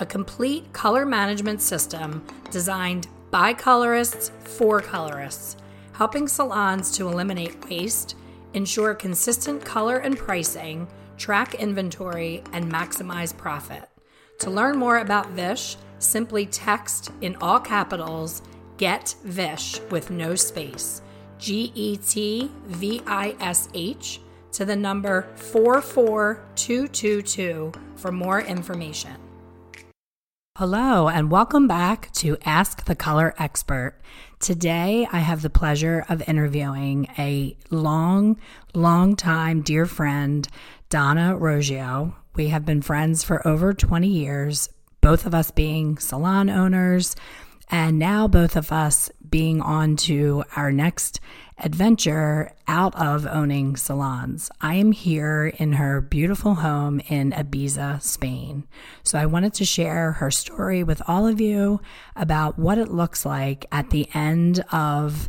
a complete color management system designed by colorists for colorists, helping salons to eliminate waste, ensure consistent color and pricing, track inventory, and maximize profit. To learn more about Vish, simply text in all capitals Get Vish with no space, G E T V I S H, to the number 44222 for more information. Hello, and welcome back to Ask the Color Expert. Today, I have the pleasure of interviewing a long, long time dear friend, Donna Roggio. We have been friends for over 20 years, both of us being salon owners, and now both of us being on to our next adventure out of owning salons. I am here in her beautiful home in Ibiza, Spain. So I wanted to share her story with all of you about what it looks like at the end of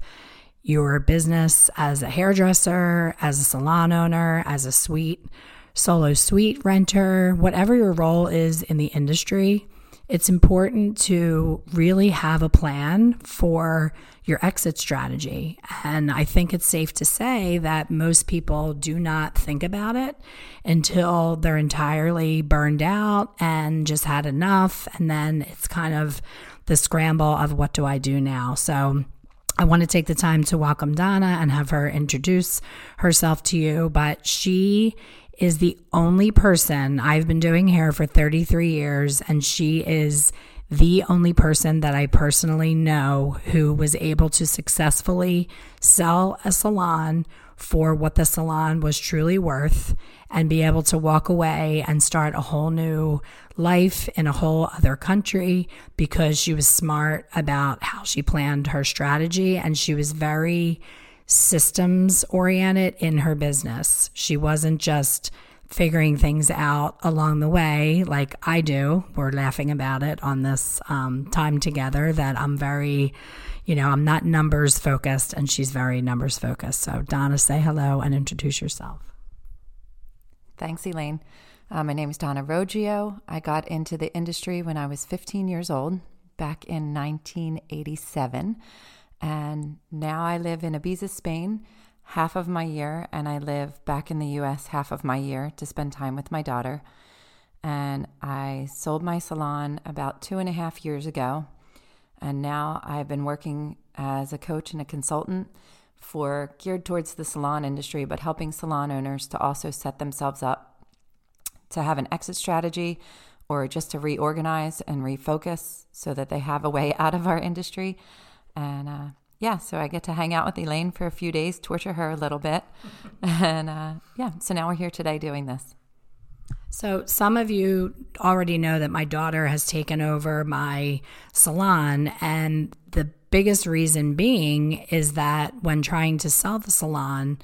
your business as a hairdresser, as a salon owner, as a suite, solo suite renter, whatever your role is in the industry it's important to really have a plan for your exit strategy. And I think it's safe to say that most people do not think about it until they're entirely burned out and just had enough. And then it's kind of the scramble of what do I do now? So, I want to take the time to welcome Donna and have her introduce herself to you, but she is the only person I've been doing hair for 33 years, and she is the only person that I personally know who was able to successfully sell a salon for what the salon was truly worth and be able to walk away and start a whole new life in a whole other country because she was smart about how she planned her strategy and she was very systems oriented in her business. She wasn't just figuring things out along the way like I do. We're laughing about it on this um, time together that I'm very, you know, I'm not numbers focused and she's very numbers focused. So, Donna, say hello and introduce yourself. Thanks, Elaine. Uh, my name is Donna Roggio. I got into the industry when I was 15 years old, back in 1987. And now I live in Ibiza, Spain, half of my year, and I live back in the US half of my year to spend time with my daughter. And I sold my salon about two and a half years ago. And now I've been working as a coach and a consultant for geared towards the salon industry, but helping salon owners to also set themselves up to have an exit strategy or just to reorganize and refocus so that they have a way out of our industry and uh, yeah, so I get to hang out with Elaine for a few days, torture her a little bit. and uh, yeah, so now we're here today doing this. So, some of you already know that my daughter has taken over my salon. And the biggest reason being is that when trying to sell the salon,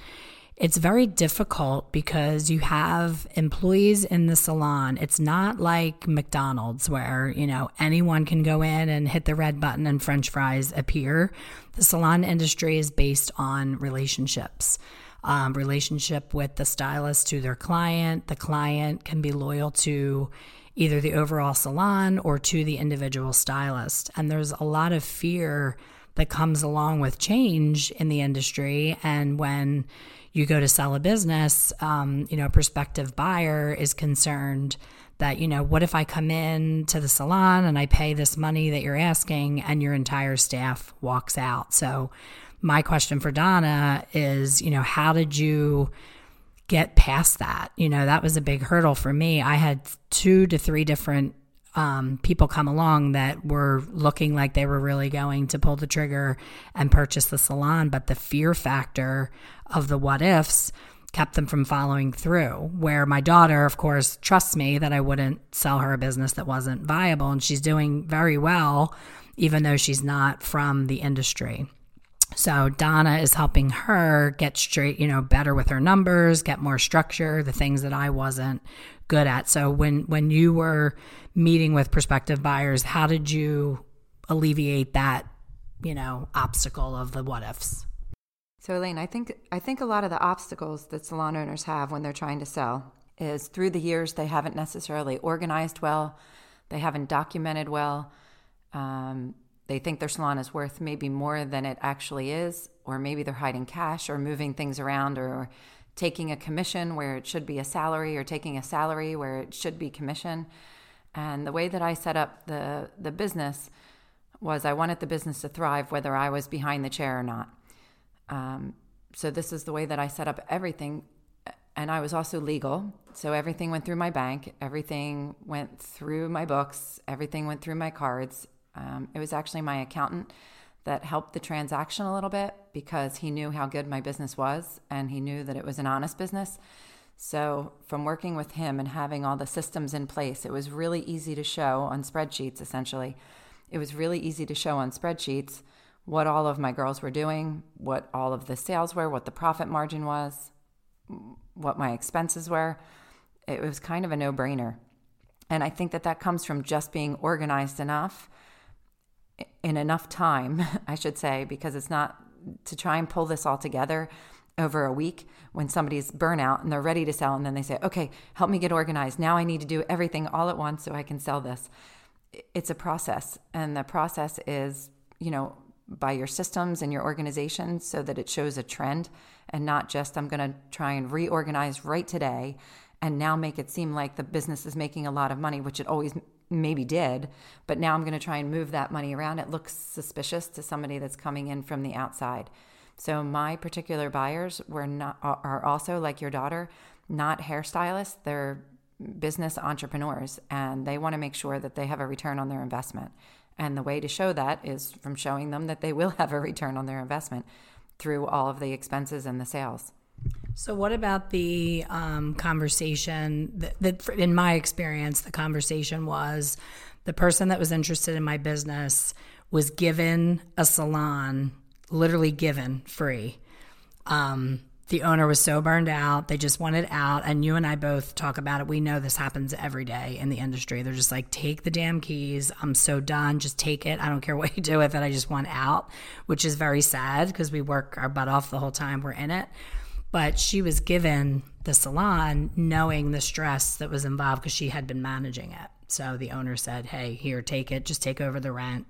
it's very difficult because you have employees in the salon. It's not like McDonald's where, you know, anyone can go in and hit the red button and french fries appear. The salon industry is based on relationships. Um, relationship with the stylist to their client. The client can be loyal to either the overall salon or to the individual stylist. And there's a lot of fear that comes along with change in the industry. And when you go to sell a business, um, you know, a prospective buyer is concerned that, you know, what if I come in to the salon and I pay this money that you're asking and your entire staff walks out? So, my question for Donna is, you know, how did you get past that? You know, that was a big hurdle for me. I had two to three different um, people come along that were looking like they were really going to pull the trigger and purchase the salon, but the fear factor of the what ifs kept them from following through. Where my daughter, of course, trusts me that I wouldn't sell her a business that wasn't viable, and she's doing very well even though she's not from the industry. So Donna is helping her get straight, you know, better with her numbers, get more structure, the things that I wasn't good at. So when when you were meeting with prospective buyers, how did you alleviate that, you know, obstacle of the what ifs? So Elaine, I think I think a lot of the obstacles that salon owners have when they're trying to sell is through the years they haven't necessarily organized well, they haven't documented well. Um, they think their salon is worth maybe more than it actually is, or maybe they're hiding cash or moving things around or taking a commission where it should be a salary or taking a salary where it should be commission. And the way that I set up the, the business was I wanted the business to thrive whether I was behind the chair or not. Um, so this is the way that I set up everything. And I was also legal. So everything went through my bank, everything went through my books, everything went through my cards. Um, it was actually my accountant that helped the transaction a little bit because he knew how good my business was and he knew that it was an honest business. So, from working with him and having all the systems in place, it was really easy to show on spreadsheets essentially. It was really easy to show on spreadsheets what all of my girls were doing, what all of the sales were, what the profit margin was, what my expenses were. It was kind of a no brainer. And I think that that comes from just being organized enough in enough time, I should say, because it's not to try and pull this all together over a week when somebody's burnout and they're ready to sell and then they say, "Okay, help me get organized. Now I need to do everything all at once so I can sell this." It's a process, and the process is, you know, by your systems and your organization so that it shows a trend and not just I'm going to try and reorganize right today and now make it seem like the business is making a lot of money, which it always maybe did, but now I'm going to try and move that money around. It looks suspicious to somebody that's coming in from the outside. So my particular buyers were not are also like your daughter, not hairstylists. They're business entrepreneurs and they want to make sure that they have a return on their investment. And the way to show that is from showing them that they will have a return on their investment through all of the expenses and the sales. So, what about the um, conversation that, that, in my experience, the conversation was the person that was interested in my business was given a salon, literally given free. Um, the owner was so burned out, they just wanted out. And you and I both talk about it. We know this happens every day in the industry. They're just like, take the damn keys. I'm so done. Just take it. I don't care what you do with it. I just want out, which is very sad because we work our butt off the whole time we're in it but she was given the salon knowing the stress that was involved because she had been managing it. So the owner said, Hey, here, take it, just take over the rent,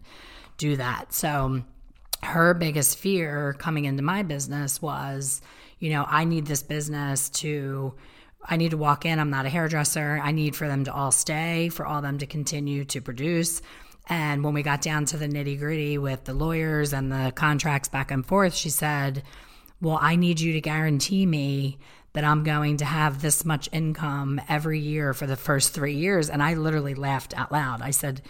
do that. So her biggest fear coming into my business was, you know, I need this business to. I need to walk in. I'm not a hairdresser. I need for them to all stay, for all them to continue to produce. And when we got down to the nitty gritty with the lawyers and the contracts back and forth, she said, well, I need you to guarantee me that I'm going to have this much income every year for the first three years. And I literally laughed out loud. I said,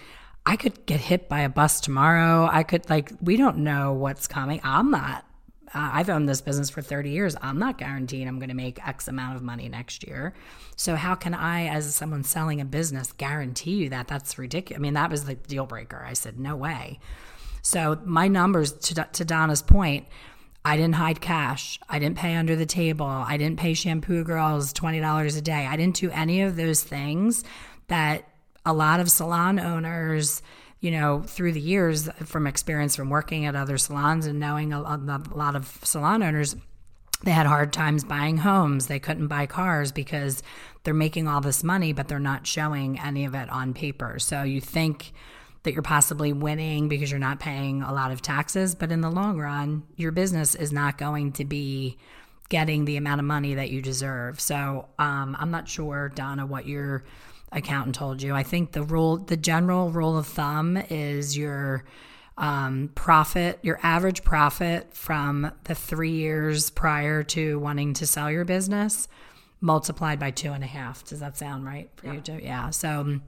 I could get hit by a bus tomorrow. I could, like, we don't know what's coming. I'm not, uh, I've owned this business for 30 years. I'm not guaranteeing I'm going to make X amount of money next year. So, how can I, as someone selling a business, guarantee you that? That's ridiculous. I mean, that was the deal breaker. I said, no way. So, my numbers, to, to Donna's point, I didn't hide cash. I didn't pay under the table. I didn't pay shampoo girls $20 a day. I didn't do any of those things that a lot of salon owners, you know, through the years from experience from working at other salons and knowing a, lot of salon owners, they had hard times buying homes. They couldn't buy cars because they're making all this money, but they're not showing any of it on paper. So you think, that you're possibly winning because you're not paying a lot of taxes. But in the long run, your business is not going to be getting the amount of money that you deserve. So um, I'm not sure, Donna, what your accountant told you. I think the rule, the general rule of thumb is your um, profit, your average profit from the three years prior to wanting to sell your business multiplied by two and a half. Does that sound right for yeah. you? To, yeah. So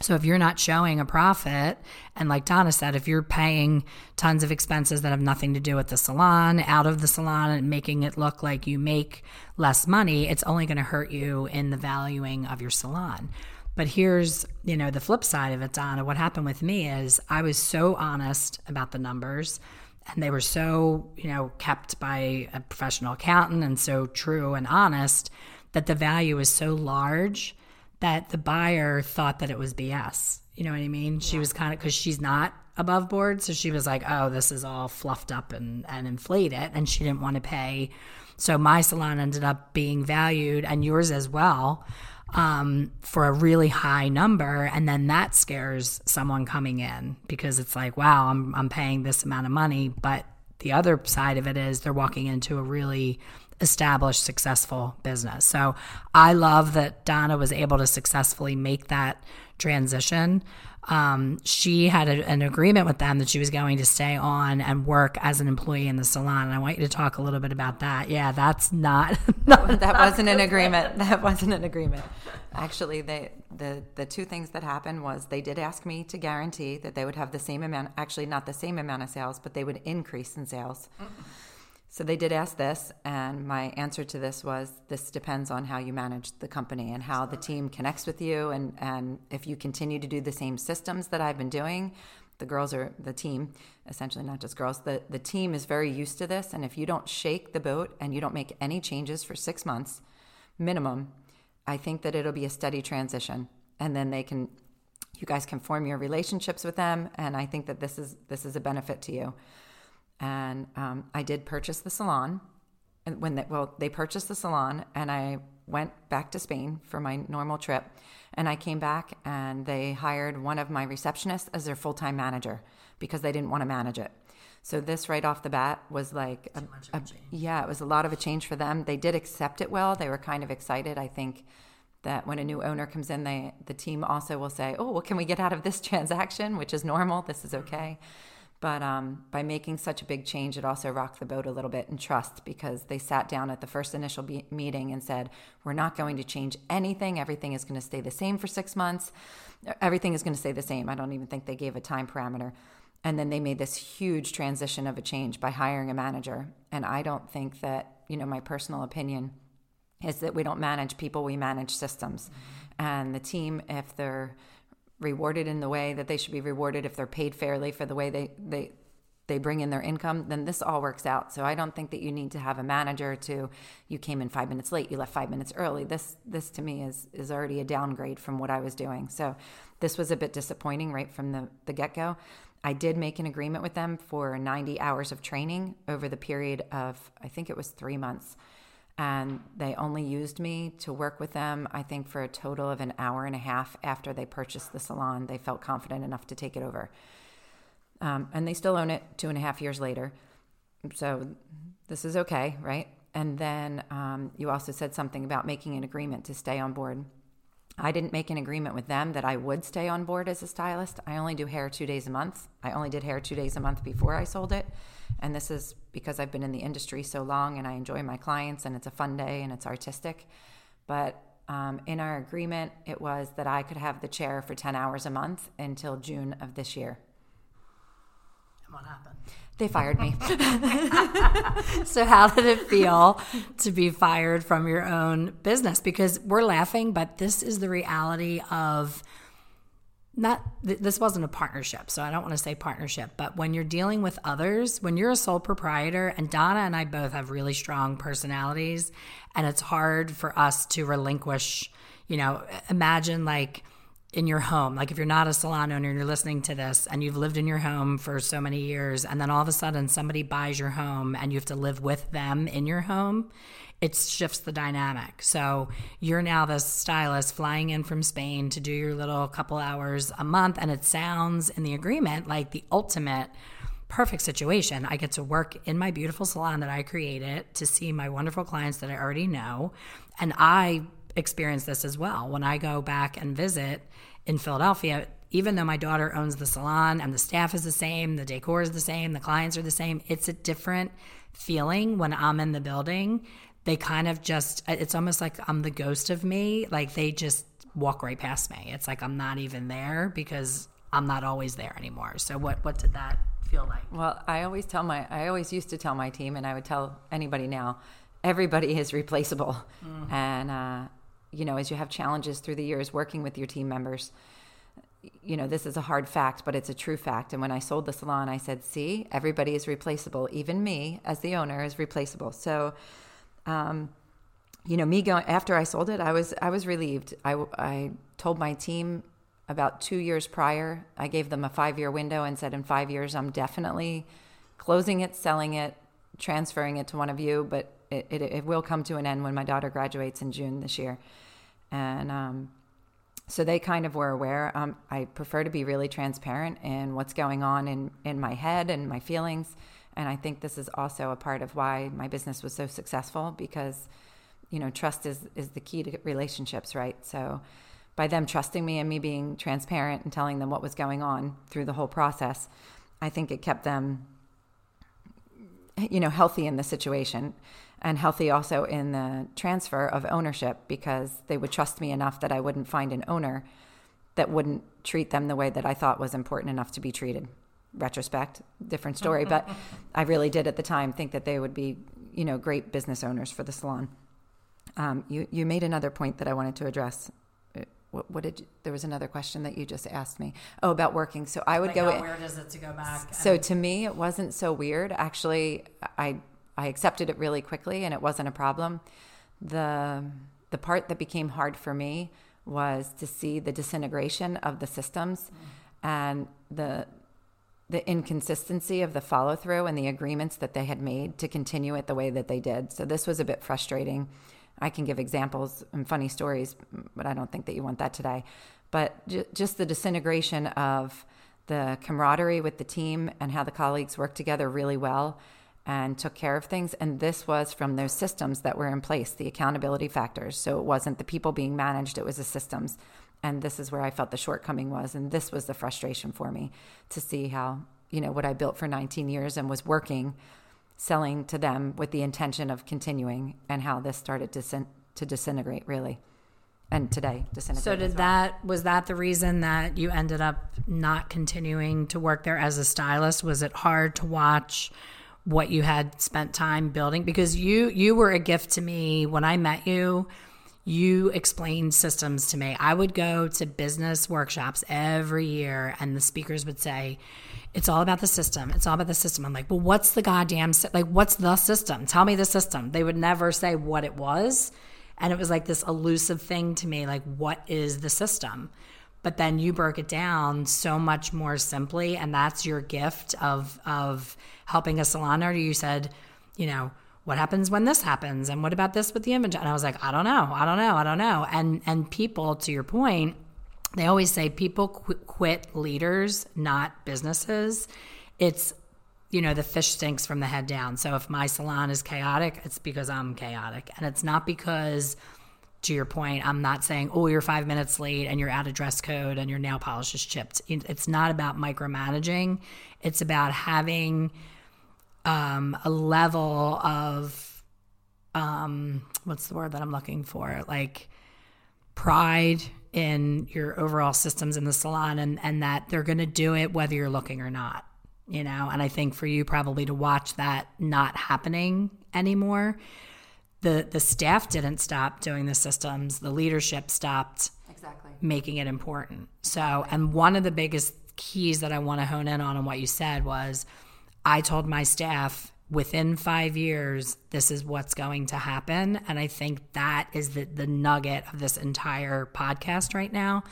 so if you're not showing a profit, and like Donna said, if you're paying tons of expenses that have nothing to do with the salon out of the salon and making it look like you make less money, it's only going to hurt you in the valuing of your salon. But here's, you know, the flip side of it, Donna. What happened with me is I was so honest about the numbers and they were so, you know, kept by a professional accountant and so true and honest that the value is so large that the buyer thought that it was BS. You know what I mean? She was kind of because she's not above board, so she was like, "Oh, this is all fluffed up and and inflated," and she didn't want to pay. So my salon ended up being valued, and yours as well, um, for a really high number, and then that scares someone coming in because it's like, "Wow, I'm I'm paying this amount of money," but the other side of it is they're walking into a really established, successful business. So I love that Donna was able to successfully make that transition. Um, she had a, an agreement with them that she was going to stay on and work as an employee in the salon. And I want you to talk a little bit about that. Yeah, that's not, not that wasn't an agreement. That wasn't an agreement. Actually, they, the the two things that happened was they did ask me to guarantee that they would have the same amount. Actually, not the same amount of sales, but they would increase in sales. Mm-hmm so they did ask this, and my answer to this was this depends on how you manage the company and how the team connects with you. And, and if you continue to do the same systems that I've been doing, the girls are the team, essentially, not just girls, the, the team is very used to this. And if you don't shake the boat and you don't make any changes for six months minimum, I think that it'll be a steady transition. And then they can, you guys can form your relationships with them. And I think that this is, this is a benefit to you and um, I did purchase the salon. And when they, well, they purchased the salon, and I went back to Spain for my normal trip. And I came back, and they hired one of my receptionists as their full time manager because they didn't want to manage it. So this right off the bat was like, a, a, yeah, it was a lot of a change for them. They did accept it well. They were kind of excited. I think that when a new owner comes in, they the team also will say, "Oh, what can we get out of this transaction?" Which is normal. This is okay. But um, by making such a big change, it also rocked the boat a little bit in trust because they sat down at the first initial be- meeting and said, We're not going to change anything. Everything is going to stay the same for six months. Everything is going to stay the same. I don't even think they gave a time parameter. And then they made this huge transition of a change by hiring a manager. And I don't think that, you know, my personal opinion is that we don't manage people, we manage systems. And the team, if they're rewarded in the way that they should be rewarded, if they're paid fairly for the way they, they, they bring in their income, then this all works out. So I don't think that you need to have a manager to you came in five minutes late, you left five minutes early. This this to me is is already a downgrade from what I was doing. So this was a bit disappointing right from the, the get go. I did make an agreement with them for 90 hours of training over the period of I think it was three months and they only used me to work with them i think for a total of an hour and a half after they purchased the salon. They felt confident enough to take it over. Um, and they still own it two and a half years later. So this is okay right? And then um, you also said something about making an agreement to stay on board I didn't make an agreement with them that I would stay on board as a stylist. I only do hair two days a month. I only did hair two days a month before I sold it. And this is because I've been in the industry so long and I enjoy my clients and it's a fun day and it's artistic. But um, in our agreement, it was that I could have the chair for 10 hours a month until June of this year. And what happened? They fired me. so, how did it feel to be fired from your own business? Because we're laughing, but this is the reality of not this wasn't a partnership so i don't want to say partnership but when you're dealing with others when you're a sole proprietor and donna and i both have really strong personalities and it's hard for us to relinquish you know imagine like in your home like if you're not a salon owner and you're listening to this and you've lived in your home for so many years and then all of a sudden somebody buys your home and you have to live with them in your home it shifts the dynamic. So you're now the stylist flying in from Spain to do your little couple hours a month. And it sounds in the agreement like the ultimate perfect situation. I get to work in my beautiful salon that I created to see my wonderful clients that I already know. And I experience this as well. When I go back and visit in Philadelphia, even though my daughter owns the salon and the staff is the same, the decor is the same, the clients are the same, it's a different feeling when I'm in the building they kind of just it's almost like I'm the ghost of me. Like they just walk right past me. It's like I'm not even there because I'm not always there anymore. So what what did that feel like? Well, I always tell my I always used to tell my team and I would tell anybody now, everybody is replaceable. Mm. And uh you know, as you have challenges through the years working with your team members, you know, this is a hard fact, but it's a true fact. And when I sold the salon, I said, see, everybody is replaceable. Even me, as the owner, is replaceable. So, um, you know, me going after I sold it, I was I was relieved. I I told my team about two years prior. I gave them a five year window and said, in five years, I'm definitely closing it, selling it, transferring it to one of you. But it, it, it will come to an end when my daughter graduates in June this year. And um, so they kind of were aware. Um, I prefer to be really transparent in what's going on in, in my head and my feelings. And I think this is also a part of why my business was so successful because, you know, trust is, is the key to relationships, right? So by them trusting me and me being transparent and telling them what was going on through the whole process, I think it kept them, you know, healthy in the situation and healthy also in the transfer of ownership because they would trust me enough that I wouldn't find an owner that wouldn't treat them the way that I thought was important enough to be treated. Retrospect, different story, but I really did at the time think that they would be, you know, great business owners for the salon. Um, you you made another point that I wanted to address. Uh, what, what did you, there was another question that you just asked me? Oh, about working. So I would like go. How weird is it to go back? So to me, it wasn't so weird. Actually, I I accepted it really quickly and it wasn't a problem. The the part that became hard for me was to see the disintegration of the systems mm. and the the inconsistency of the follow through and the agreements that they had made to continue it the way that they did. So this was a bit frustrating. I can give examples and funny stories, but I don't think that you want that today. But just the disintegration of the camaraderie with the team and how the colleagues worked together really well and took care of things. And this was from those systems that were in place, the accountability factors. So it wasn't the people being managed, it was the systems. And this is where I felt the shortcoming was. And this was the frustration for me to see how, you know, what I built for 19 years and was working, selling to them with the intention of continuing, and how this started to, to disintegrate really. And today, disintegrate. So, did well. that, was that the reason that you ended up not continuing to work there as a stylist? Was it hard to watch? What you had spent time building because you you were a gift to me when I met you. You explained systems to me. I would go to business workshops every year and the speakers would say, it's all about the system. It's all about the system. I'm like, well, what's the goddamn, like, what's the system? Tell me the system. They would never say what it was. And it was like this elusive thing to me, like, what is the system? But then you broke it down so much more simply and that's your gift of of helping a salon owner. You said you know what happens when this happens? And what about this with the inventory? And i was like i don't know. I don't know. I don't know. And and people to your point they always say people qu- quit leaders not businesses. It's you know the fish stinks from the head down. So if my salon is chaotic it's because i'm chaotic. And it's not because to your point, I'm not saying, oh, you're five minutes late and you're out of dress code and your nail polish is chipped. It's not about micromanaging. It's about having um, a level of, um, what's the word that I'm looking for? Like pride in your overall systems in the salon and, and that they're going to do it whether you're looking or not, you know? And I think for you probably to watch that not happening anymore the the staff didn't stop doing the systems the leadership stopped exactly. making it important. So and one of the biggest keys that i want to hone in on and what you said was i told my staff within five years this is what's going to happen. And i think that is the, the nugget of this entire podcast right now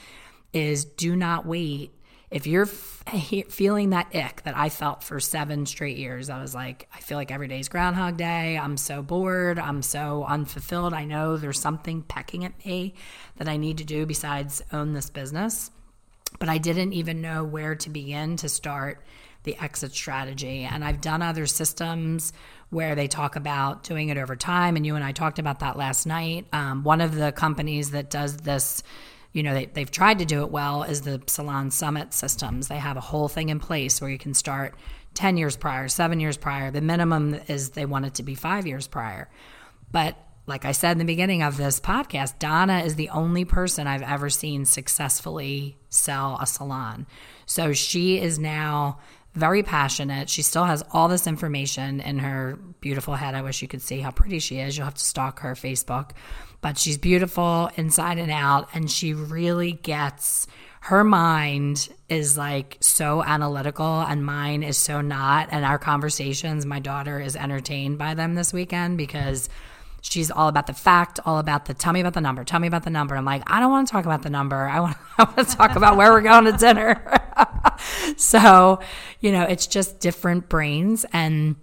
is do not wait if you're f- feeling that ick that I felt for seven straight years, I was like, I feel like every day's Groundhog Day. I'm so bored. I'm so unfulfilled. I know there's something pecking at me that I need to do besides own this business. But I didn't even know where to begin to start the exit strategy. And I've done other systems where they talk about doing it over time. And you and I talked about that last night. Um, one of the companies that does this you know, they, they've tried to do it well is the Salon Summit systems. They have a whole thing in place where you can start 10 years prior, seven years prior. The minimum is they want it to be five years prior. But like I said in the beginning of this podcast, Donna is the only person I've ever seen successfully sell a salon. So she is now very passionate. She still has all this information in her beautiful head. I wish you could see how pretty she is. You'll have to stalk her Facebook. But she's beautiful inside and out, and she really gets her mind is like so analytical and mine is so not. And our conversations, my daughter is entertained by them this weekend because she's all about the fact, all about the tell me about the number, tell me about the number. I'm like, I don't want to talk about the number. I want, I want to talk about where we're going to dinner. so, you know, it's just different brains. And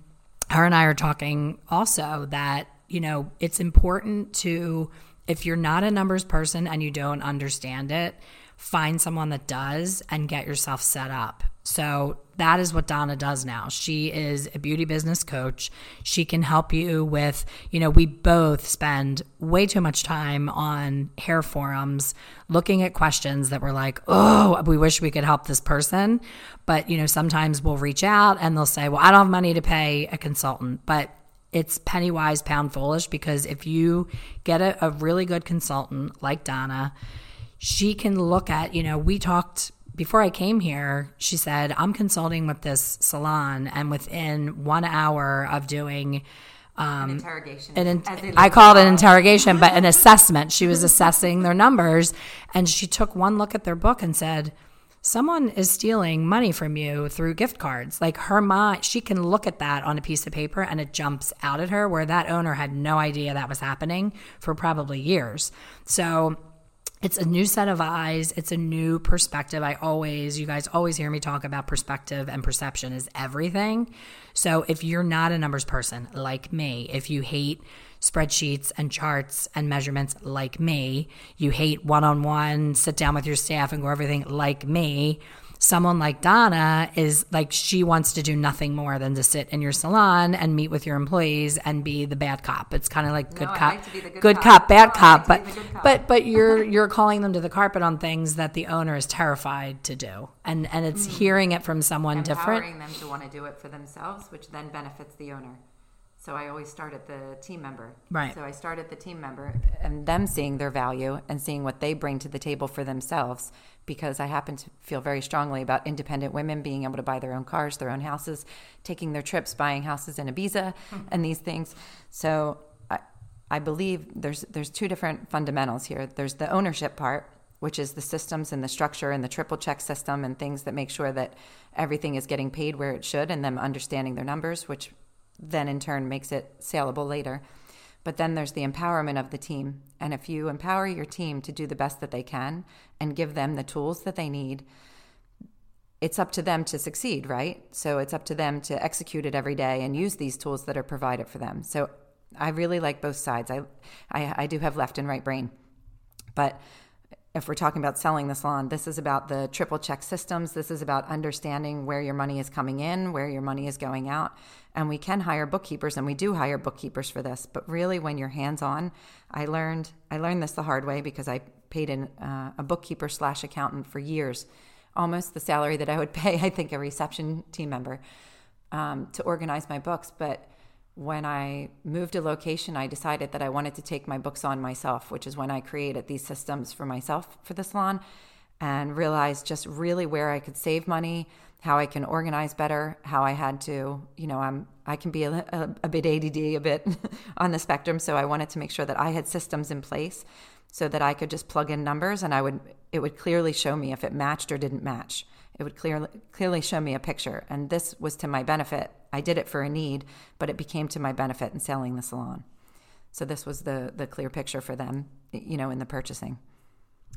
her and I are talking also that, you know, it's important to, if you're not a numbers person and you don't understand it, find someone that does and get yourself set up. So that is what Donna does now. She is a beauty business coach. She can help you with, you know, we both spend way too much time on hair forums looking at questions that we're like, oh, we wish we could help this person. But, you know, sometimes we'll reach out and they'll say, well, I don't have money to pay a consultant. But it's penny wise, pound foolish because if you get a, a really good consultant like Donna, she can look at, you know, we talked before I came here, she said, I'm consulting with this salon, and within one hour of doing um, an interrogation. An I call it an interrogation, but an assessment. She was assessing their numbers, and she took one look at their book and said, Someone is stealing money from you through gift cards. Like her mind, she can look at that on a piece of paper and it jumps out at her, where that owner had no idea that was happening for probably years. So it's a new set of eyes it's a new perspective i always you guys always hear me talk about perspective and perception is everything so if you're not a numbers person like me if you hate spreadsheets and charts and measurements like me you hate one-on-one sit down with your staff and go everything like me someone like Donna is like she wants to do nothing more than to sit in your salon and meet with your employees and be the bad cop. It's kind of like good no, cop, like good, good, cop, cop bad no, cop, like but cop. but but you're you're calling them to the carpet on things that the owner is terrified to do, and and it's mm hearing it from someone Empowering different. Empowering them to want to do it for themselves, which then benefits the owner. So I always start at the team member. Right. So I start at the team member and them seeing their value and seeing what they bring to the table for themselves because I happen to feel very strongly about independent women being able to buy their own cars, their own houses, taking their trips, buying houses in Ibiza mm-hmm. and these things. So I I believe there's there's two different fundamentals here. There's the ownership part, which is the systems and the structure and the triple check system and things that make sure that everything is getting paid where it should and them understanding their numbers, which then in turn makes it saleable later. But then there's the empowerment of the team. And if you empower your team to do the best that they can and give them the tools that they need, it's up to them to succeed, right? So it's up to them to execute it every day and use these tools that are provided for them. So I really like both sides. I, I, I do have left and right brain. But if we're talking about selling the salon, this is about the triple check systems. This is about understanding where your money is coming in, where your money is going out. And we can hire bookkeepers and we do hire bookkeepers for this. But really when you're hands on, I learned I learned this the hard way because I paid in uh, a bookkeeper slash accountant for years, almost the salary that I would pay, I think, a reception team member um, to organize my books. But when I moved a location, I decided that I wanted to take my books on myself, which is when I created these systems for myself for the salon and realized just really where I could save money, how I can organize better, how I had to, you know, I'm I can be a, a, a bit ADD, a bit on the spectrum, so I wanted to make sure that I had systems in place so that I could just plug in numbers and I would it would clearly show me if it matched or didn't match. It would clearly clearly show me a picture, and this was to my benefit. I did it for a need, but it became to my benefit in selling the salon. So this was the the clear picture for them, you know, in the purchasing.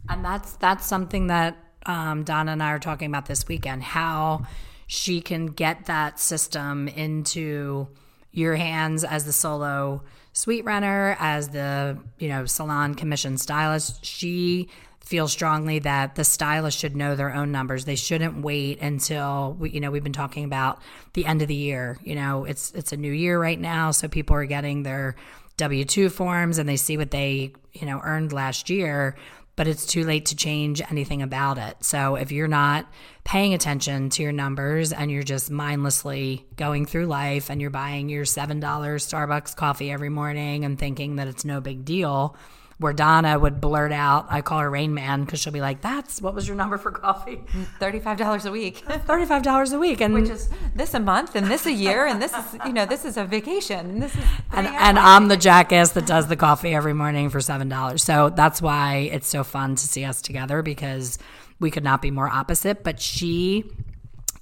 And that's that's something that um, Donna and I are talking about this weekend. How she can get that system into your hands as the solo suite runner, as the you know salon commission stylist. She feel strongly that the stylist should know their own numbers. They shouldn't wait until we, you know we've been talking about the end of the year. You know, it's it's a new year right now, so people are getting their W two forms and they see what they you know earned last year. But it's too late to change anything about it. So if you're not paying attention to your numbers and you're just mindlessly going through life and you're buying your $7 Starbucks coffee every morning and thinking that it's no big deal, where Donna would blurt out, I call her Rain Man because she'll be like, "That's what was your number for coffee? Thirty-five dollars a week, thirty-five dollars a week, and which is this a month, and this a year, and this is you know this is a vacation, and this is and, and I'm the jackass that does the coffee every morning for seven dollars. So that's why it's so fun to see us together because we could not be more opposite. But she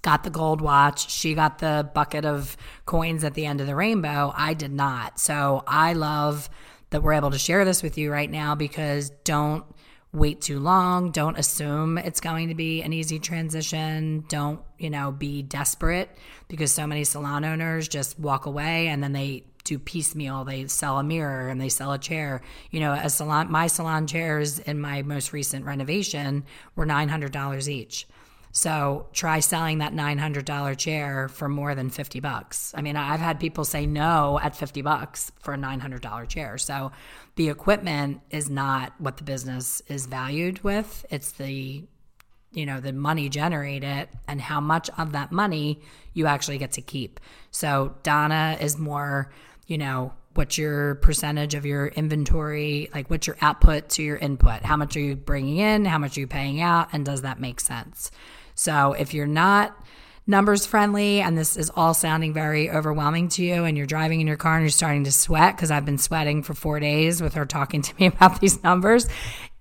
got the gold watch. She got the bucket of coins at the end of the rainbow. I did not. So I love that we're able to share this with you right now because don't wait too long. Don't assume it's going to be an easy transition. Don't, you know, be desperate because so many salon owners just walk away and then they do piecemeal. They sell a mirror and they sell a chair. You know, a salon my salon chairs in my most recent renovation were $900 each. So try selling that $900 chair for more than 50 bucks. I mean, I've had people say no at 50 bucks for a $900 chair. So the equipment is not what the business is valued with. It's the you know, the money generated and how much of that money you actually get to keep. So Donna is more, you know, what's your percentage of your inventory, like what's your output to your input? How much are you bringing in? How much are you paying out? And does that make sense? So if you're not numbers friendly and this is all sounding very overwhelming to you and you're driving in your car and you're starting to sweat because I've been sweating for four days with her talking to me about these numbers,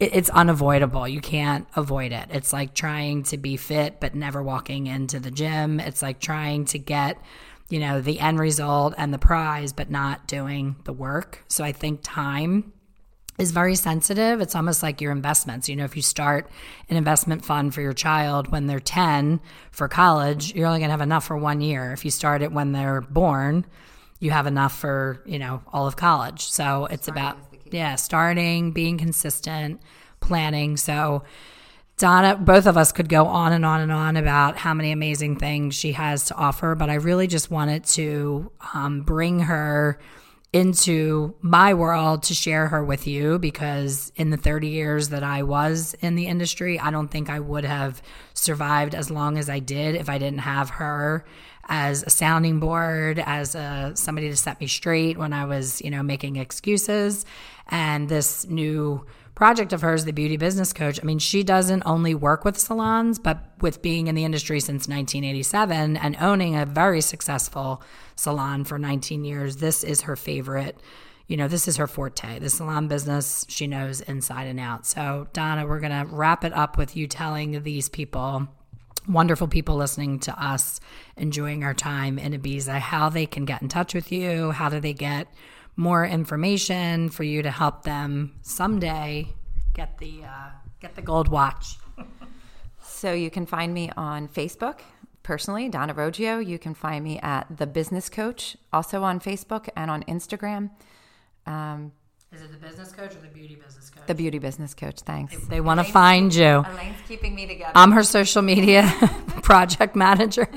it, it's unavoidable. You can't avoid it. It's like trying to be fit but never walking into the gym. It's like trying to get you know the end result and the prize but not doing the work. So I think time is very sensitive. It's almost like your investments. You know, if you start an investment fund for your child when they're 10 for college, you're only going to have enough for one year. If you start it when they're born, you have enough for, you know, all of college. So it's starting about, yeah, starting, being consistent, planning. So, Donna, both of us could go on and on and on about how many amazing things she has to offer, but I really just wanted to um, bring her into my world to share her with you because in the 30 years that I was in the industry, I don't think I would have survived as long as I did if I didn't have her as a sounding board, as a somebody to set me straight when I was, you know, making excuses. And this new project of hers, the beauty business coach, I mean, she doesn't only work with salons, but with being in the industry since 1987 and owning a very successful salon for 19 years, this is her favorite. You know, this is her forte. The salon business she knows inside and out. So, Donna, we're going to wrap it up with you telling these people wonderful people listening to us, enjoying our time in Ibiza, how they can get in touch with you, how do they get more information for you to help them someday get the uh, get the gold watch. so you can find me on Facebook personally, Donna Roggio. You can find me at the Business Coach, also on Facebook and on Instagram. Um, is it the business coach or the beauty business coach? The beauty business coach. Thanks. They, they want to find you. Elaine's keeping me together. I'm her social media project manager.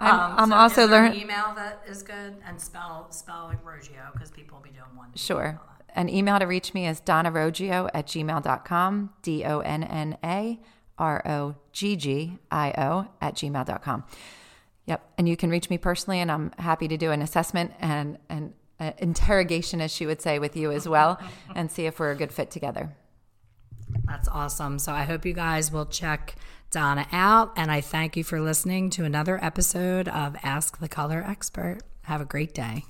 I'm, um, I'm so also learning email that is good and spell spell like Roggio because people will be doing one. Sure. An email to reach me is donnaroggio at gmail.com. D O N N A R O G G I O at gmail.com. Yep. And you can reach me personally, and I'm happy to do an assessment and, and uh, interrogation, as she would say, with you as well, and see if we're a good fit together. That's awesome. So I hope you guys will check Donna out, and I thank you for listening to another episode of Ask the Color Expert. Have a great day.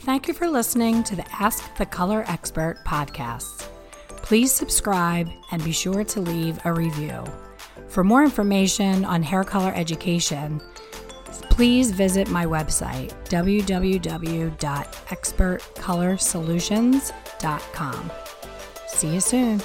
Thank you for listening to the Ask the Color Expert podcast. Please subscribe and be sure to leave a review. For more information on hair color education, please visit my website, www.expertcolorsolutions.com. See you soon.